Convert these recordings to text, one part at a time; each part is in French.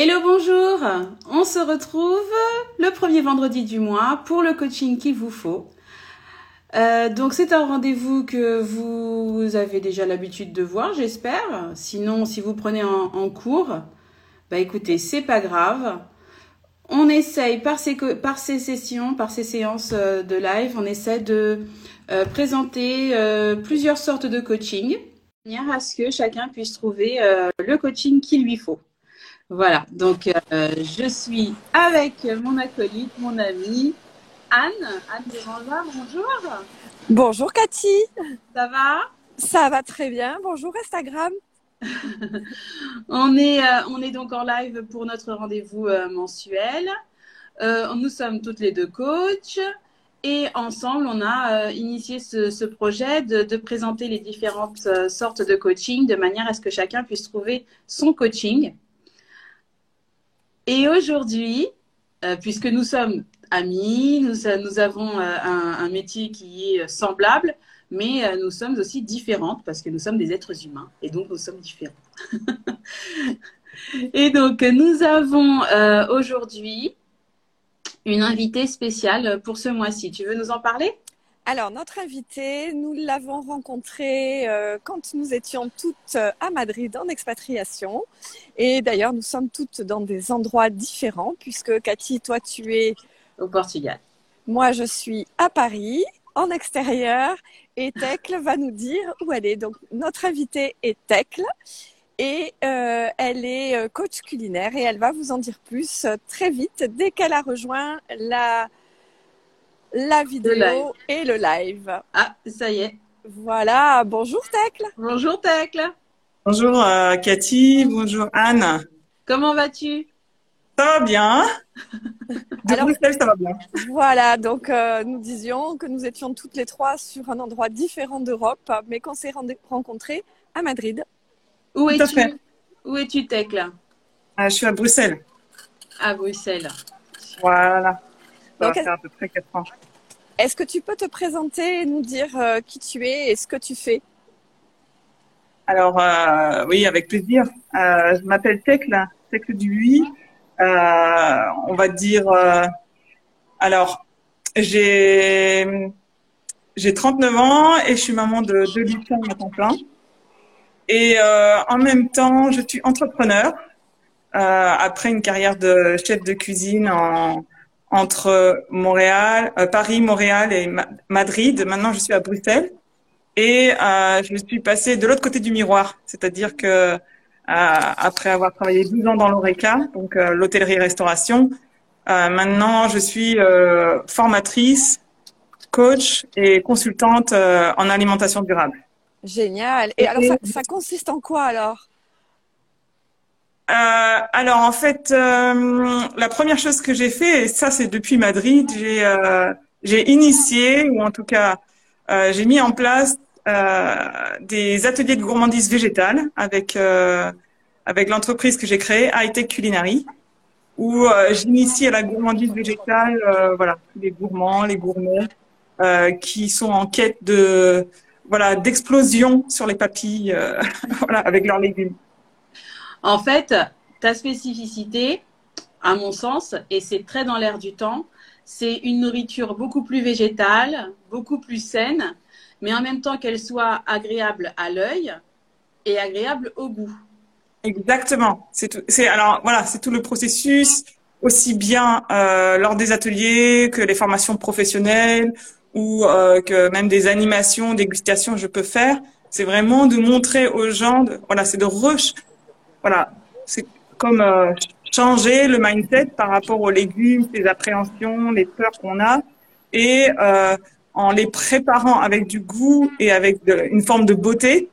Hello, bonjour. On se retrouve le premier vendredi du mois pour le coaching qu'il vous faut. Euh, donc c'est un rendez-vous que vous avez déjà l'habitude de voir, j'espère. Sinon, si vous prenez en, cours, bah écoutez, c'est pas grave. On essaye par ces, par sessions, par ces séances euh, de live, on essaie de euh, présenter plusieurs sortes de coaching, de manière à ce que chacun puisse trouver le coaching qu'il lui faut. Voilà, donc euh, je suis avec mon acolyte, mon amie Anne. Anne de bonjour. Bonjour Cathy, Ça va? Ça va très bien. Bonjour Instagram. on est, euh, on est donc en live pour notre rendez-vous euh, mensuel. Nous sommes toutes les deux coachs et ensemble, on a euh, initié ce, ce projet de, de présenter les différentes euh, sortes de coaching de manière à ce que chacun puisse trouver son coaching. Et aujourd'hui, euh, puisque nous sommes amis, nous, nous avons euh, un, métier qui est semblable, mais euh, nous sommes aussi différentes parce que nous sommes des êtres humains et donc nous sommes différents. et donc nous avons euh, aujourd'hui une invitée spéciale pour ce mois-ci. Tu veux nous en parler? Alors notre invitée, nous l'avons rencontrée euh, quand nous étions toutes euh, à Madrid en expatriation. Et d'ailleurs, nous sommes toutes dans des endroits différents puisque Cathy, toi tu es, au Portugal moi je suis à Paris en extérieur et Tecle va nous dire où elle est. Donc notre invitée est Tecle. Et euh, elle est coach culinaire et elle va vous en dire plus très vite dès qu'elle a rejoint la, la vidéo et le live. Ah, ça y est. Voilà, bonjour Tecle. Bonjour Tecle. Bonjour euh, Cathy, bonjour Anne. Comment vas-tu? Ça va bien De Alors- Bruxelles, ça va bien. Voilà, donc euh, nous disions que nous étions toutes les trois sur un endroit différent d'Europe, mais qu'on s'est rencontrés à Madrid. Où es-tu? Où es-tu Tecle Euh, je suis à Bruxelles. À Bruxelles. Voilà. Ça Donc, va faire à peu près 4 ans. Est-ce que tu peux te présenter et nous dire euh, qui tu es et ce que tu fais? Alors, euh, oui, avec plaisir. Euh, je m'appelle Tecle, Tecle du 8. Euh, on va dire... alors, j'ai j'ai 39 ans et je suis maman de deux lycéens à temps plein. Et en même temps, je suis entrepreneur. Après une carrière de chef de cuisine en, entre Montréal, euh, Paris, Montréal et Ma- Madrid. Maintenant, je suis à Bruxelles. Et euh, je suis passée de l'autre côté du miroir, c'est-à-dire que euh, après avoir travaillé 12 ans dans l'ORECA, donc euh, l'hôtellerie-restauration, maintenant je suis formatrice, coach et consultante en alimentation durable. Génial. Et alors, ça, ça consiste en quoi alors? Euh, alors en fait, euh, la première chose que j'ai fait, et ça c'est depuis Madrid, j'ai euh, j'ai initié ou en tout cas euh, j'ai mis en place euh, des ateliers de gourmandise végétale avec euh, avec l'entreprise que j'ai créée, Hightech Culinary, où j'initie à la gourmandise végétale, voilà, les gourmands, les gourmets qui sont en quête de voilà d'explosion sur les papilles, voilà, avec leurs légumes. En fait, ta spécificité, à mon sens, et c'est très dans l'air du temps, c'est une nourriture beaucoup plus végétale, beaucoup plus saine, mais en même temps qu'elle soit agréable à l'œil et agréable au goût. Exactement. C'est tout. C'est alors voilà, c'est tout le processus, aussi bien euh, lors des ateliers que les formations professionnelles ou euh, que même des animations, dégustations, je peux faire. C'est vraiment de montrer aux gens, de, voilà, c'est de rush, voilà, c'est comme euh, changer le mindset par rapport aux légumes, les appréhensions, les peurs qu'on a, et euh, en les préparant avec du goût et avec une forme de beauté,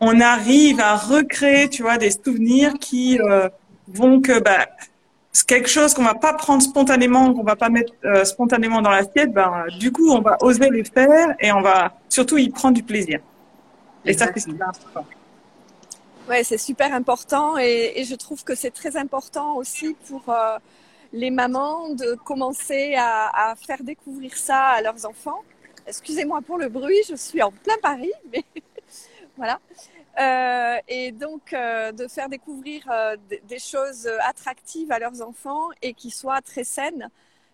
on arrive à recréer, tu vois, des souvenirs qui euh, vont que bah, c'est quelque chose qu'on va pas prendre spontanément, qu'on va pas mettre spontanément dans l'assiette, ben, du coup, on va oser les faire et on va surtout y prendre du plaisir. Et ça, c'est important. Ouais, c'est super important et, je trouve que c'est très important aussi pour euh, les mamans de commencer à, faire découvrir ça à leurs enfants. Excusez-moi pour le bruit, je suis en plein Paris, mais voilà. Euh, et donc euh, de faire découvrir des choses attractives à leurs enfants et qui soient très saines.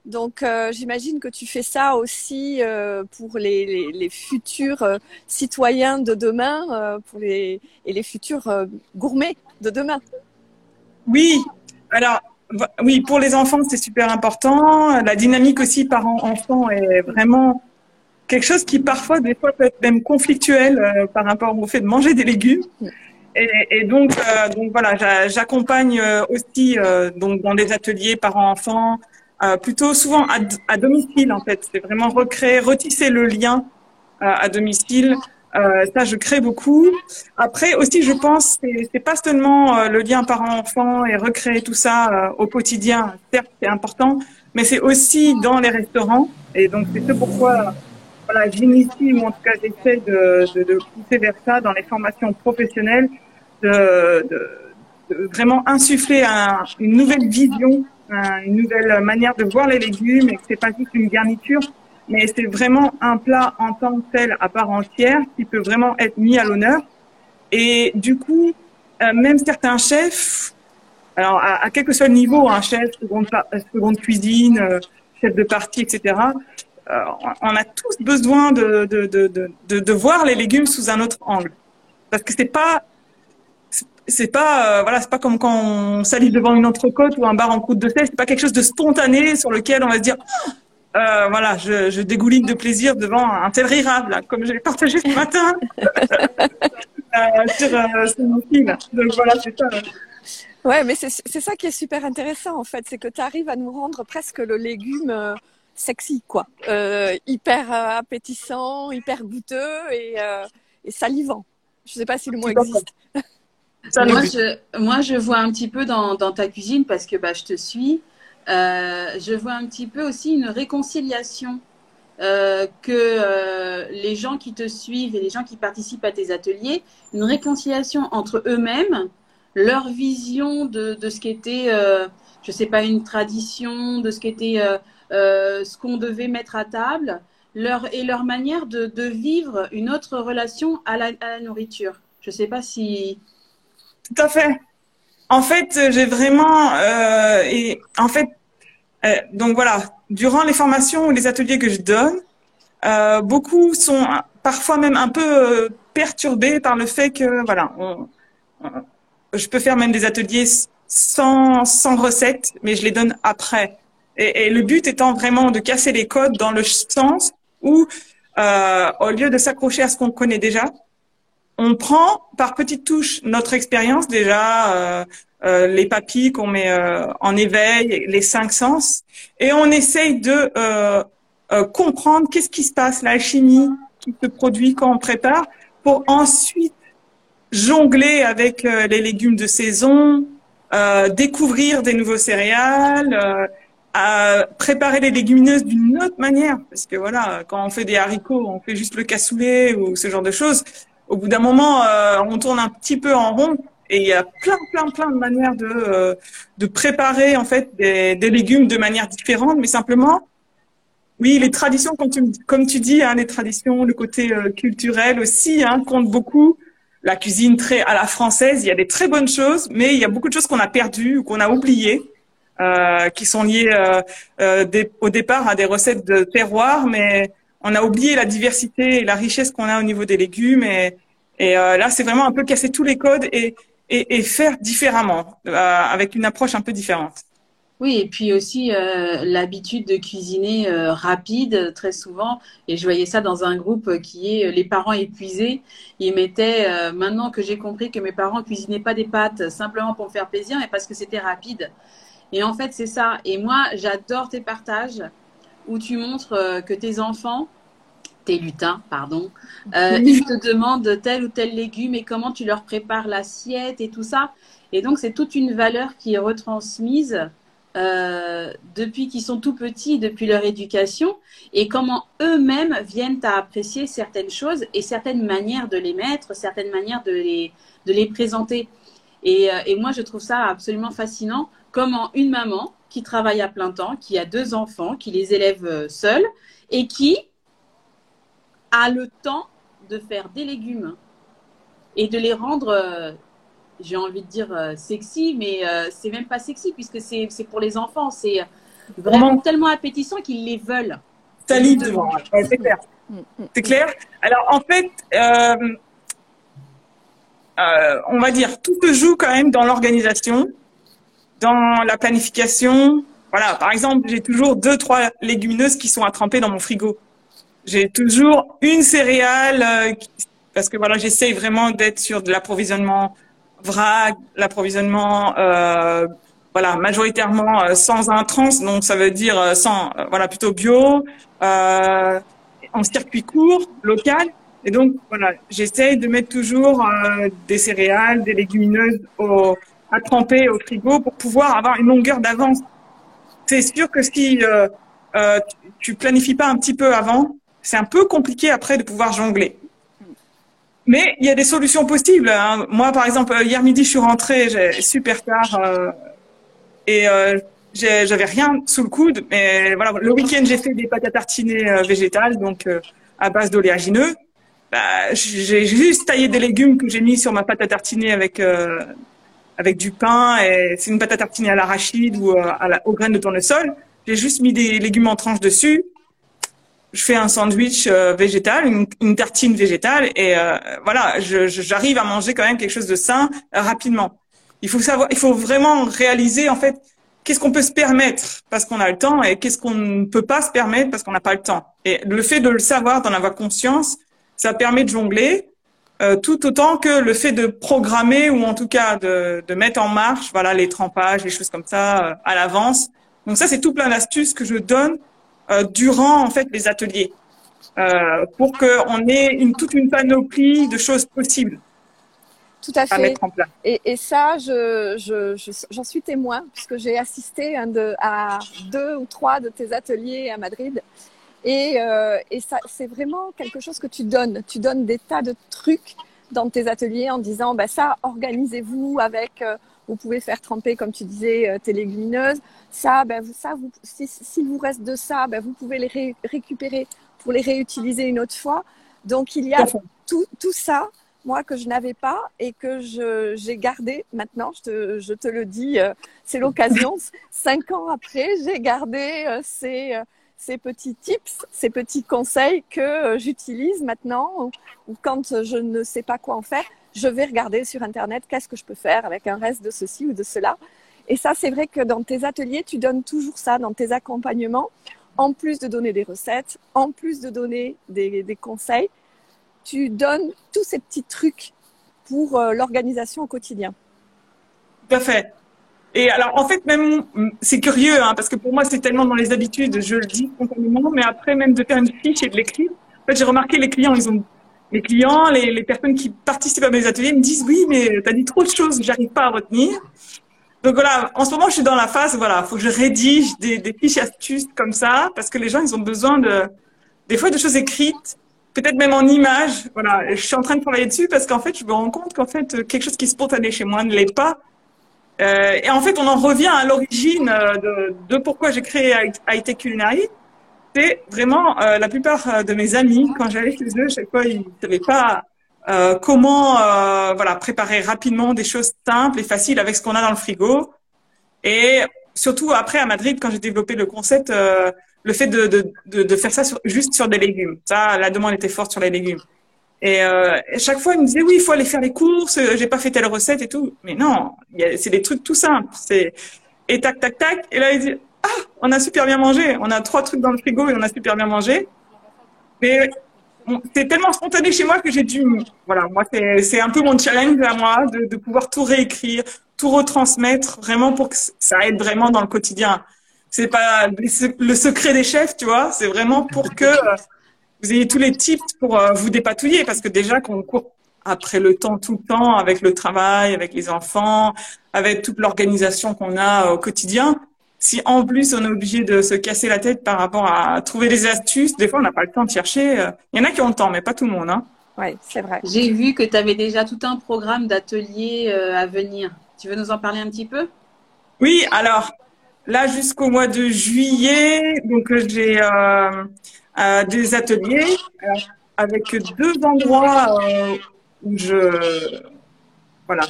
Donc j'imagine que tu fais ça aussi pour les, les, les futurs citoyens de demain pour les, et les futurs gourmets de demain. Oui, alors oui, pour les enfants, c'est super important. La dynamique aussi parents-enfants est vraiment quelque chose qui parfois, des fois, peut être même conflictuel euh, par rapport au fait de manger des légumes. Et, et donc, euh, donc voilà, j'accompagne euh, aussi donc dans des ateliers parents-enfants, plutôt souvent à, à, domicile en fait. C'est vraiment recréer, retisser le lien à domicile. ça, je crée beaucoup. Après aussi, je pense, c'est pas seulement le lien parent-enfant et recréer tout ça au quotidien. Certes, c'est important, mais c'est aussi dans les restaurants. Et donc, c'est ce pourquoi voilà, j'initie, ou en tout cas j'essaie de, de, de, pousser vers ça dans les formations professionnelles, de, de vraiment insuffler un, une nouvelle vision, une nouvelle manière de voir les légumes et que c'est pas juste une garniture, mais c'est vraiment un plat en tant que tel à part entière qui peut vraiment être mis à l'honneur. Et du coup, euh, même certains chefs, alors à, à, quel que soit le niveau, un chef, seconde, seconde cuisine, euh, chef de partie, etc., euh, on a tous besoin de, de, de, de, voir les légumes sous un autre angle. Parce que c'est pas c'est pas euh, voilà c'est pas comme quand on salive devant une entrecôte ou un bar en croûte de sel c'est pas quelque chose de spontané sur lequel on va se dire euh, voilà je, je, dégouline de plaisir devant un tel rirable comme je l'ai partagé ce matin sur, sur, mon fil donc voilà c'est ça ouais mais c'est ça qui est super intéressant en fait c'est que tu arrives à nous rendre presque le légume sexy, quoi. Euh, hyper euh, appétissant, hyper goûteux et, euh, et salivant. Je sais pas si le mot existe. Moi, je, moi, je vois un petit peu dans, dans ta cuisine parce que bah, je te suis. je vois un petit peu aussi une réconciliation que les gens qui te suivent et les gens qui participent à tes ateliers, une réconciliation entre eux-mêmes, leur vision de, de ce qu'était, je sais pas, une tradition, de ce qu'était euh, ce qu'on devait mettre à table leur, et leur manière de, de vivre une autre relation à la, à la nourriture. Je ne sais pas si. Tout à fait. En fait, j'ai vraiment euh, et en fait, euh, donc voilà, durant les formations ou les ateliers que je donne, euh, beaucoup sont parfois même un peu euh, perturbés par le fait que voilà, je peux faire même des ateliers sans sans recette, mais je les donne après. Et, et, le but étant vraiment de casser les codes dans le sens où, euh, au lieu de s'accrocher à ce qu'on connaît déjà, on prend par petites touches notre expérience déjà, euh, euh, les papilles qu'on met euh, en éveil, les cinq sens, et on essaye de euh, euh, comprendre qu'est-ce qui se passe, l'alchimie qui se produit quand on prépare, pour ensuite jongler avec les légumes de saison, découvrir des nouveaux céréales préparer les légumineuses d'une autre manière. Parce que voilà, quand on fait des haricots, on fait juste le cassoulet ou ce genre de choses. Au bout d'un moment, euh, on tourne un petit peu en rond et il y a plein, plein, plein de manières de, euh, de préparer en fait des, des, légumes de manière différente, mais simplement, oui, les traditions, comme tu, comme tu dis, hein, les traditions, le côté euh, culturel aussi hein, compte beaucoup. La cuisine très à la française, il y a des très bonnes choses, mais il y a beaucoup de choses qu'on a perdues ou qu'on a oubliées. Euh, qui sont liées euh, euh, des, au départ à des recettes de terroir, mais on a oublié la diversité et la richesse qu'on a au niveau des légumes. Et, et là, c'est vraiment un peu casser tous les codes et, faire différemment, avec une approche un peu différente. Oui, et puis aussi euh, l'habitude de cuisiner euh, rapide très souvent. Et je voyais ça dans un groupe qui est les parents épuisés. Ils mettaient, maintenant que j'ai compris que mes parents cuisinaient pas des pâtes simplement pour me faire plaisir, mais parce que c'était rapide. Et en fait, c'est ça. Et moi, j'adore tes partages où tu montres euh, que tes enfants, tes lutins, pardon, euh, ils te demandent tel ou tel légume et comment tu leur prépares l'assiette et tout ça. Et donc, c'est toute une valeur qui est retransmise euh, depuis qu'ils sont tout petits, depuis leur éducation, et comment eux-mêmes viennent à apprécier certaines choses et certaines manières de les mettre, certaines manières de les, de les présenter. Et, euh, et moi, je trouve ça absolument fascinant comment une maman qui travaille à plein temps, qui a deux enfants, qui les élève euh, seule et qui a le temps de faire des légumes et de les rendre, j'ai envie de dire sexy, mais c'est même pas sexy puisque c'est pour les enfants. C'est vraiment tellement appétissant qu'ils les veulent. Salive devant. c'est clair. Mm, mm. C'est clair. Alors en fait, euh, euh, on va dire tout se joue quand même dans l'organisation, dans la planification. Voilà, par exemple, j'ai toujours deux trois légumineuses qui sont à tremper dans mon frigo. J'ai toujours une céréale euh, parce que voilà, j'essaye vraiment d'être sur de l'approvisionnement vrac, l'approvisionnement voilà majoritairement sans intrants, donc ça veut dire sans voilà plutôt bio en circuit court, local. Et donc, voilà, j'essaye de mettre toujours euh, des céréales, des légumineuses à tremper au frigo pour pouvoir avoir une longueur d'avance. C'est sûr que si euh, euh, tu planifies pas un petit peu avant, c'est un peu compliqué après de pouvoir jongler. Mais il y a des solutions possibles. Hein. Moi, par exemple, hier midi, je suis rentrée super tard euh, et euh, j'avais rien sous le coude, mais voilà, le week-end j'ai fait des pâtes à tartiner euh, végétales, donc euh, à base d'oléagineux. Bah, j'ai juste taillé des légumes que j'ai mis sur ma pâte à tartiner avec euh, avec du pain et c'est une pâte à tartiner à l'arachide ou à la, aux graines de tournesol. J'ai juste mis des légumes en tranches dessus. Je fais un sandwich végétal, une, une, tartine végétale et voilà, j'arrive à manger quand même quelque chose de sain rapidement. Il faut savoir, il faut vraiment réaliser en fait qu'est-ce qu'on peut se permettre parce qu'on a le temps et qu'est-ce qu'on ne peut pas se permettre parce qu'on n'a pas le temps. Et le fait de le savoir, d'en avoir conscience, ça permet de jongler euh, tout autant que le fait de programmer ou en tout cas de, de mettre en marche, voilà, les trempages, les choses comme ça euh, à l'avance. Donc ça, c'est tout plein d'astuces que je donne euh, durant en fait les ateliers pour qu'on ait une, toute une panoplie de choses possibles. Tout à fait. Et, et, ça, je, je, j'en suis témoin puisque j'ai assisté de, à deux ou trois de tes ateliers à Madrid. Et, euh, et ça, c'est vraiment quelque chose que tu donnes. Tu donnes des tas de trucs dans tes ateliers en disant, bah ça, organisez-vous avec. Euh, vous pouvez faire tremper, comme tu disais, euh, tes légumineuses. Ça, ben, ça, vous, s'il vous reste de ça, ben, vous pouvez les récupérer pour les réutiliser une autre fois. Donc il y a tout, tout ça moi que je n'avais pas et que j'ai gardé maintenant, je te, je te le dis, euh, c'est l'occasion. Cinq ans après, j'ai gardé euh, ces, euh, ces petits tips, ces petits conseils que j'utilise maintenant ou, quand je ne sais pas quoi en faire, je vais regarder sur Internet qu'est-ce que je peux faire avec un reste de ceci ou de cela. Et ça, c'est vrai que dans tes ateliers, tu donnes toujours ça dans tes accompagnements, en plus de donner des recettes, en plus de donner des, des conseils tu donnes tous ces petits trucs pour euh, l'organisation au quotidien. Tout à fait. Et alors, en fait, même, c'est curieux, hein, parce que pour moi, c'est tellement dans les habitudes, je le dis spontanément, mais après, même de faire une fiche et de l'écrire, en fait, j'ai remarqué les clients, ils ont, les clients, les, personnes qui participent à mes ateliers me disent, oui, mais tu as dit trop de choses, j'arrive pas à retenir. Donc voilà, en ce moment, je suis dans la phase, voilà, faut que je rédige des, des fiches astuces comme ça, parce que les gens, ils ont besoin de, des fois, de choses écrites peut-être même en image. Voilà, je suis en train de travailler dessus parce qu'en fait, je me rends compte qu'en fait, quelque chose qui est spontané chez moi ne l'est pas. Euh, et en fait, on en revient à l'origine euh, de, de, pourquoi j'ai créé Hightech Culinary. C'est vraiment euh, la plupart euh, de mes amis, quand j'allais chez eux, chaque fois, ils ne savaient pas euh, comment voilà préparer rapidement des choses simples et faciles avec ce qu'on a dans le frigo. Et surtout après à Madrid, quand j'ai développé le concept, le fait de, de, de, faire ça juste sur des légumes. Ça, la demande était forte sur les légumes. Et, euh, chaque fois, il me disait oui, il faut aller faire les courses. Euh, j'ai pas fait telle recette et tout. Mais non, c'est des trucs tout simples. C'est et tac tac tac. Et là, il dit ah, on a super bien mangé. On a trois trucs dans le frigo et on a super bien mangé. Mais c'est tellement spontané chez moi que j'ai dû. Voilà, moi c'est un peu mon challenge à moi de, de pouvoir tout réécrire, tout retransmettre, vraiment pour que ça aide vraiment dans le quotidien c'est pas le secret des chefs, tu vois. C'est vraiment pour que vous ayez tous les tips pour euh, vous dépatouiller, parce que déjà qu'on court après le temps tout le temps, avec le travail, avec les enfants, avec toute l'organisation qu'on a euh, au quotidien. Si en plus on est obligé de se casser la tête par rapport à trouver des astuces, des fois on n'a pas le temps de chercher. Il y en a qui ont le temps, mais pas tout le monde. Hein. Oui, c'est vrai. J'ai vu que tu avais déjà tout un programme d'ateliers à venir. Tu veux nous en parler un petit peu? Oui, alors Là, jusqu'au mois de juillet, donc euh, j'ai euh, euh, des ateliers avec deux endroits où je, voilà,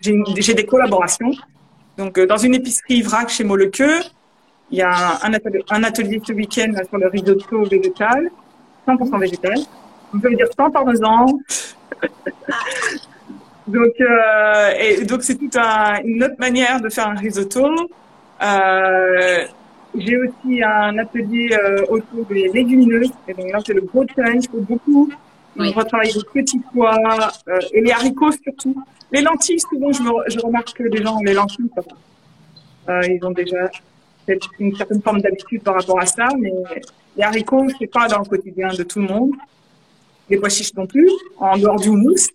j'ai des collaborations. Donc, dans une épicerie vrac chez Molequeux, il y a un atelier, un atelier ce week-end sur le risotto végétal, 100% végétal. On peut dire sans parmesan. donc, euh, donc c'est toute une autre manière de faire un risotto. Euh, j'ai aussi un atelier euh, autour des légumineuses. Et donc là, c'est le gros challenge pour beaucoup. On va travailler les petits pois euh, et les haricots surtout. Les lentilles, souvent, je, me, je remarque que les gens ont les lentilles. Euh, ils ont déjà une certaine forme d'habitude par rapport à ça, mais les haricots, c'est pas dans le quotidien de tout le monde. Les pois chiches non plus, en dehors du houmous.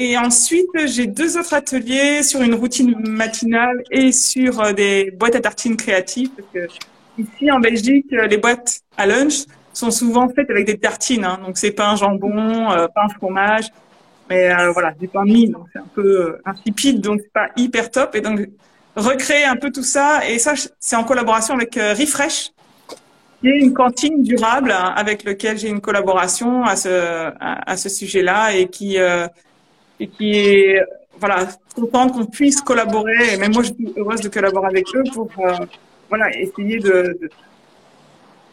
Et ensuite, j'ai deux autres ateliers sur une routine matinale et sur euh, des boîtes à tartines créatives. Parce que ici, en Belgique, euh, les boîtes à lunch sont souvent faites avec des tartines. Hein. Donc, c'est pain jambon, euh, pain fromage. Mais voilà, du pain mie, donc c'est un peu insipide, donc c'est pas hyper top. Et donc, recréer un peu tout ça. Et ça, c'est en collaboration avec Refresh, qui est une cantine durable hein, avec lequel j'ai une collaboration à ce, à, ce sujet-là et qui, et qui est voilà, contente qu'on puisse collaborer. Et même moi, je suis heureuse de collaborer avec eux pour euh, voilà, essayer de, de...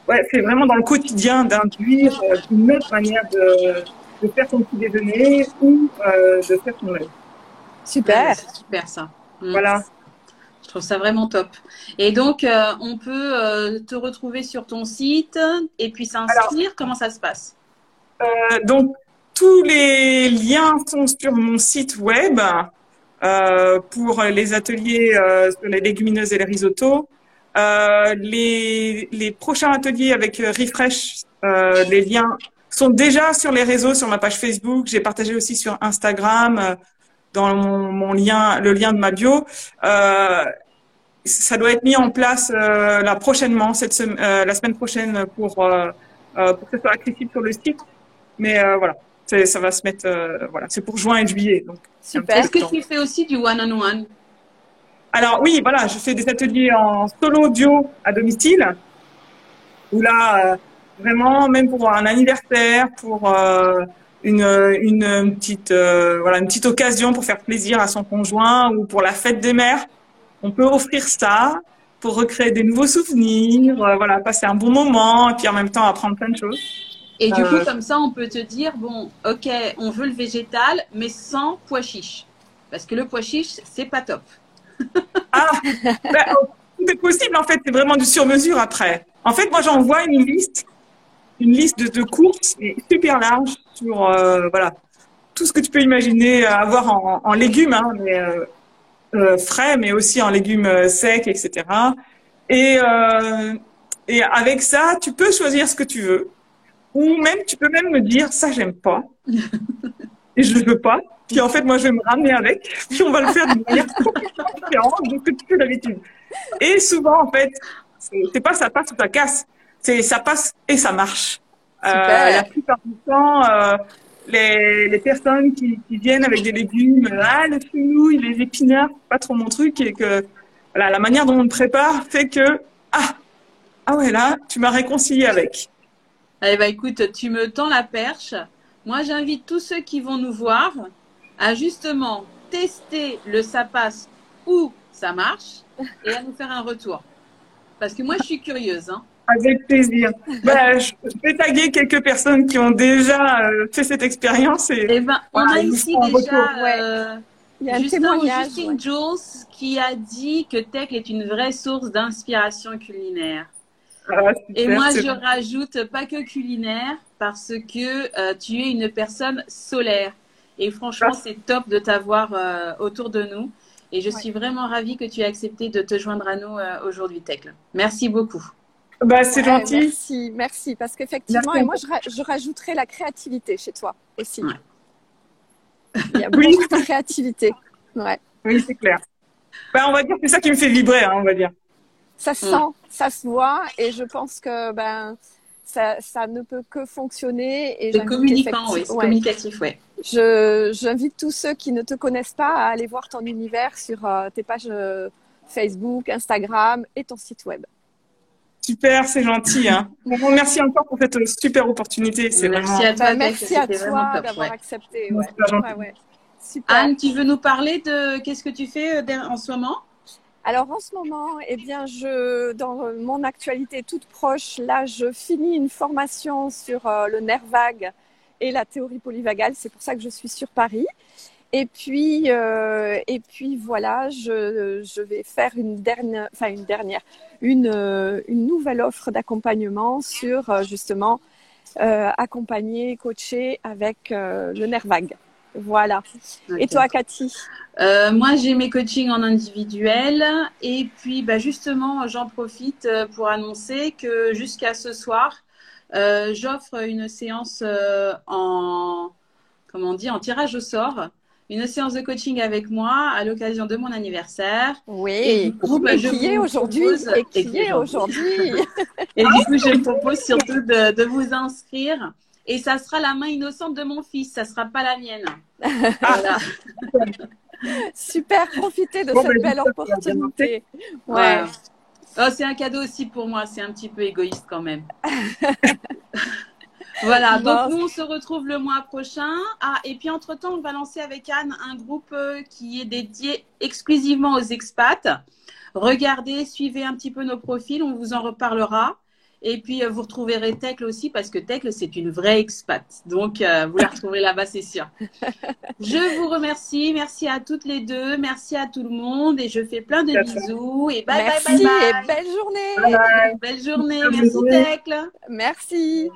Ouais, c'est vraiment dans le quotidien d'induire une autre manière de, de faire son petit déjeuner ou euh, de faire son lait. Super. Ouais, super ça. Voilà trouve ça vraiment top. Et donc, euh, on peut euh, te retrouver sur ton site et puis s'inscrire. Comment ça se passe? euh, Donc, tous les liens sont sur mon site web pour les ateliers sur les légumineuses et les risottos. Les, les, prochains ateliers avec Refresh, les liens sont déjà sur les réseaux, sur ma page Facebook. J'ai partagé aussi sur Instagram dans mon, mon, lien, le lien de ma bio. Euh, ça doit être mis en place euh, là prochainement, cette semaine, euh, la semaine prochaine pour, euh, euh, pour que ce soit accessible sur le site. Mais euh, voilà, ça va se mettre, voilà, c'est pour juin et juillet. Donc, Super. Est-ce que tu fais aussi du one-on-one? Alors oui, voilà, je fais des ateliers en solo, duo, à domicile, où là, vraiment, même pour un anniversaire, pour une, une petite, voilà, une petite occasion pour faire plaisir à son conjoint ou pour la fête des mères on peut offrir ça pour recréer des nouveaux souvenirs, euh, voilà, passer un bon moment et puis en même temps apprendre plein de choses. Et du coup, euh, comme ça, on peut te dire, bon, ok, on veut le végétal, mais sans pois chiche. Parce que le pois chiche, c'est pas top. ah, ben, tout est possible, en fait, c'est vraiment du sur-mesure après. En fait, moi, j'envoie une liste, une liste de, courses super large sur, euh, voilà, tout ce que tu peux imaginer avoir en, légumes, hein, mais euh, frais, mais aussi en légumes secs, etc. Et, et avec ça, tu peux choisir ce que tu veux. Ou même, tu peux même me dire, ça, j'aime pas. et je ne veux pas. Puis en fait, moi, je vais me ramener avec. Puis on va le faire d'une manière différente de ce que tu fais d'habitude. Et souvent, en fait, c'est pas ça passe ou ça casse. C'est ça passe et ça marche. Euh, la plupart du temps, euh, les, les personnes qui, qui, viennent avec des légumes, ah, le fenouil, les épinards, pas trop mon truc, et que voilà, la manière dont on le prépare fait que, ah, ah ouais, là, tu m'as réconcilié avec. Eh ben, écoute, tu me tends la perche. Moi, j'invite tous ceux qui vont nous voir à justement tester le ça passe ou ça marche et à nous faire un retour. Parce que moi, je suis curieuse. Hein. Avec plaisir. bah, je vais taguer quelques personnes qui ont déjà euh, fait cette expérience. Et, eh ben, on a ici déjà euh, Il y a justement Justine Jules qui a dit que Tech est une vraie source d'inspiration culinaire. Ah, et moi, je rajoute pas que culinaire parce que euh, tu es une personne solaire. Et franchement, ah. c'est top de t'avoir euh, autour de nous. Et je suis vraiment ravie que tu aies accepté de te joindre à nous aujourd'hui, Tecle. Merci beaucoup. Bah, c'est gentil. Merci, merci. Parce qu'effectivement, et moi, je, je, rajouterais la créativité chez toi aussi. Il y a beaucoup de créativité. Ouais. Oui, c'est clair. Bah, on va dire que c'est ça qui me fait vibrer, hein, on va dire. Ça se sent, ça se voit, et je pense que ben, ça, ça ne peut que fonctionner. C'est communicant, oui, c'est communicatif, ouais. J'invite tous ceux qui ne te connaissent pas à aller voir ton univers sur euh, tes pages euh, Facebook, Instagram et ton site web. Super, c'est gentil. Hein. Bon, merci encore pour cette super opportunité. C'est Merci vraiment... à toi. Bah, merci à toi d'avoir ouais. accepté. Ouais, Ouais. super. Ouais, ouais. Anne, tu veux nous parler de qu'est-ce que tu fais euh, en ce moment? Alors en ce moment, eh bien, je, dans mon actualité toute proche, là, je finis une formation sur euh, le nerf vague et la théorie polyvagale. C'est pour ça que je suis sur Paris. Et puis, euh, et puis voilà, je, je vais faire une dernière, enfin une dernière, une, euh, une nouvelle offre d'accompagnement sur euh, justement euh, accompagner, coacher avec euh, le nerf vague. Voilà. Et toi, Cathy? Euh, moi, j'ai mes coachings en individuel et puis bah, justement, j'en profite euh, pour annoncer que jusqu'à ce soir, euh, j'offre une séance euh, en comment on dit en tirage au sort, une séance de coaching avec moi à l'occasion de mon anniversaire. Et Oui. du coup, bah, Et je qui est vous aujourd'hui Et qui est Exactement. aujourd'hui Et du coup, je propose surtout de, de vous inscrire. Et ça sera la main innocente de mon fils, ça sera pas la mienne. Voilà. Super, profitez de Bon, cette belle opportunité. Ouais. Oh, c'est un cadeau aussi pour moi, c'est un petit peu égoïste quand même. voilà, Bon. donc nous on se retrouve le mois prochain. Ah, et puis entre-temps, on va lancer avec Anne un groupe euh, qui est dédié exclusivement aux expats. Regardez, suivez un petit peu nos profils, on vous en reparlera. Et puis euh, vous retrouverez Tecle aussi parce que Tecle c'est une vraie expat. Donc euh, vous la retrouverez là-bas, c'est sûr. Je vous remercie, merci à toutes les deux, merci à tout le monde et je fais plein de Merci. bisous et bye Merci bye bye bye. et belle journée. Bye bye. Belle journée, merci. Tecle. Merci.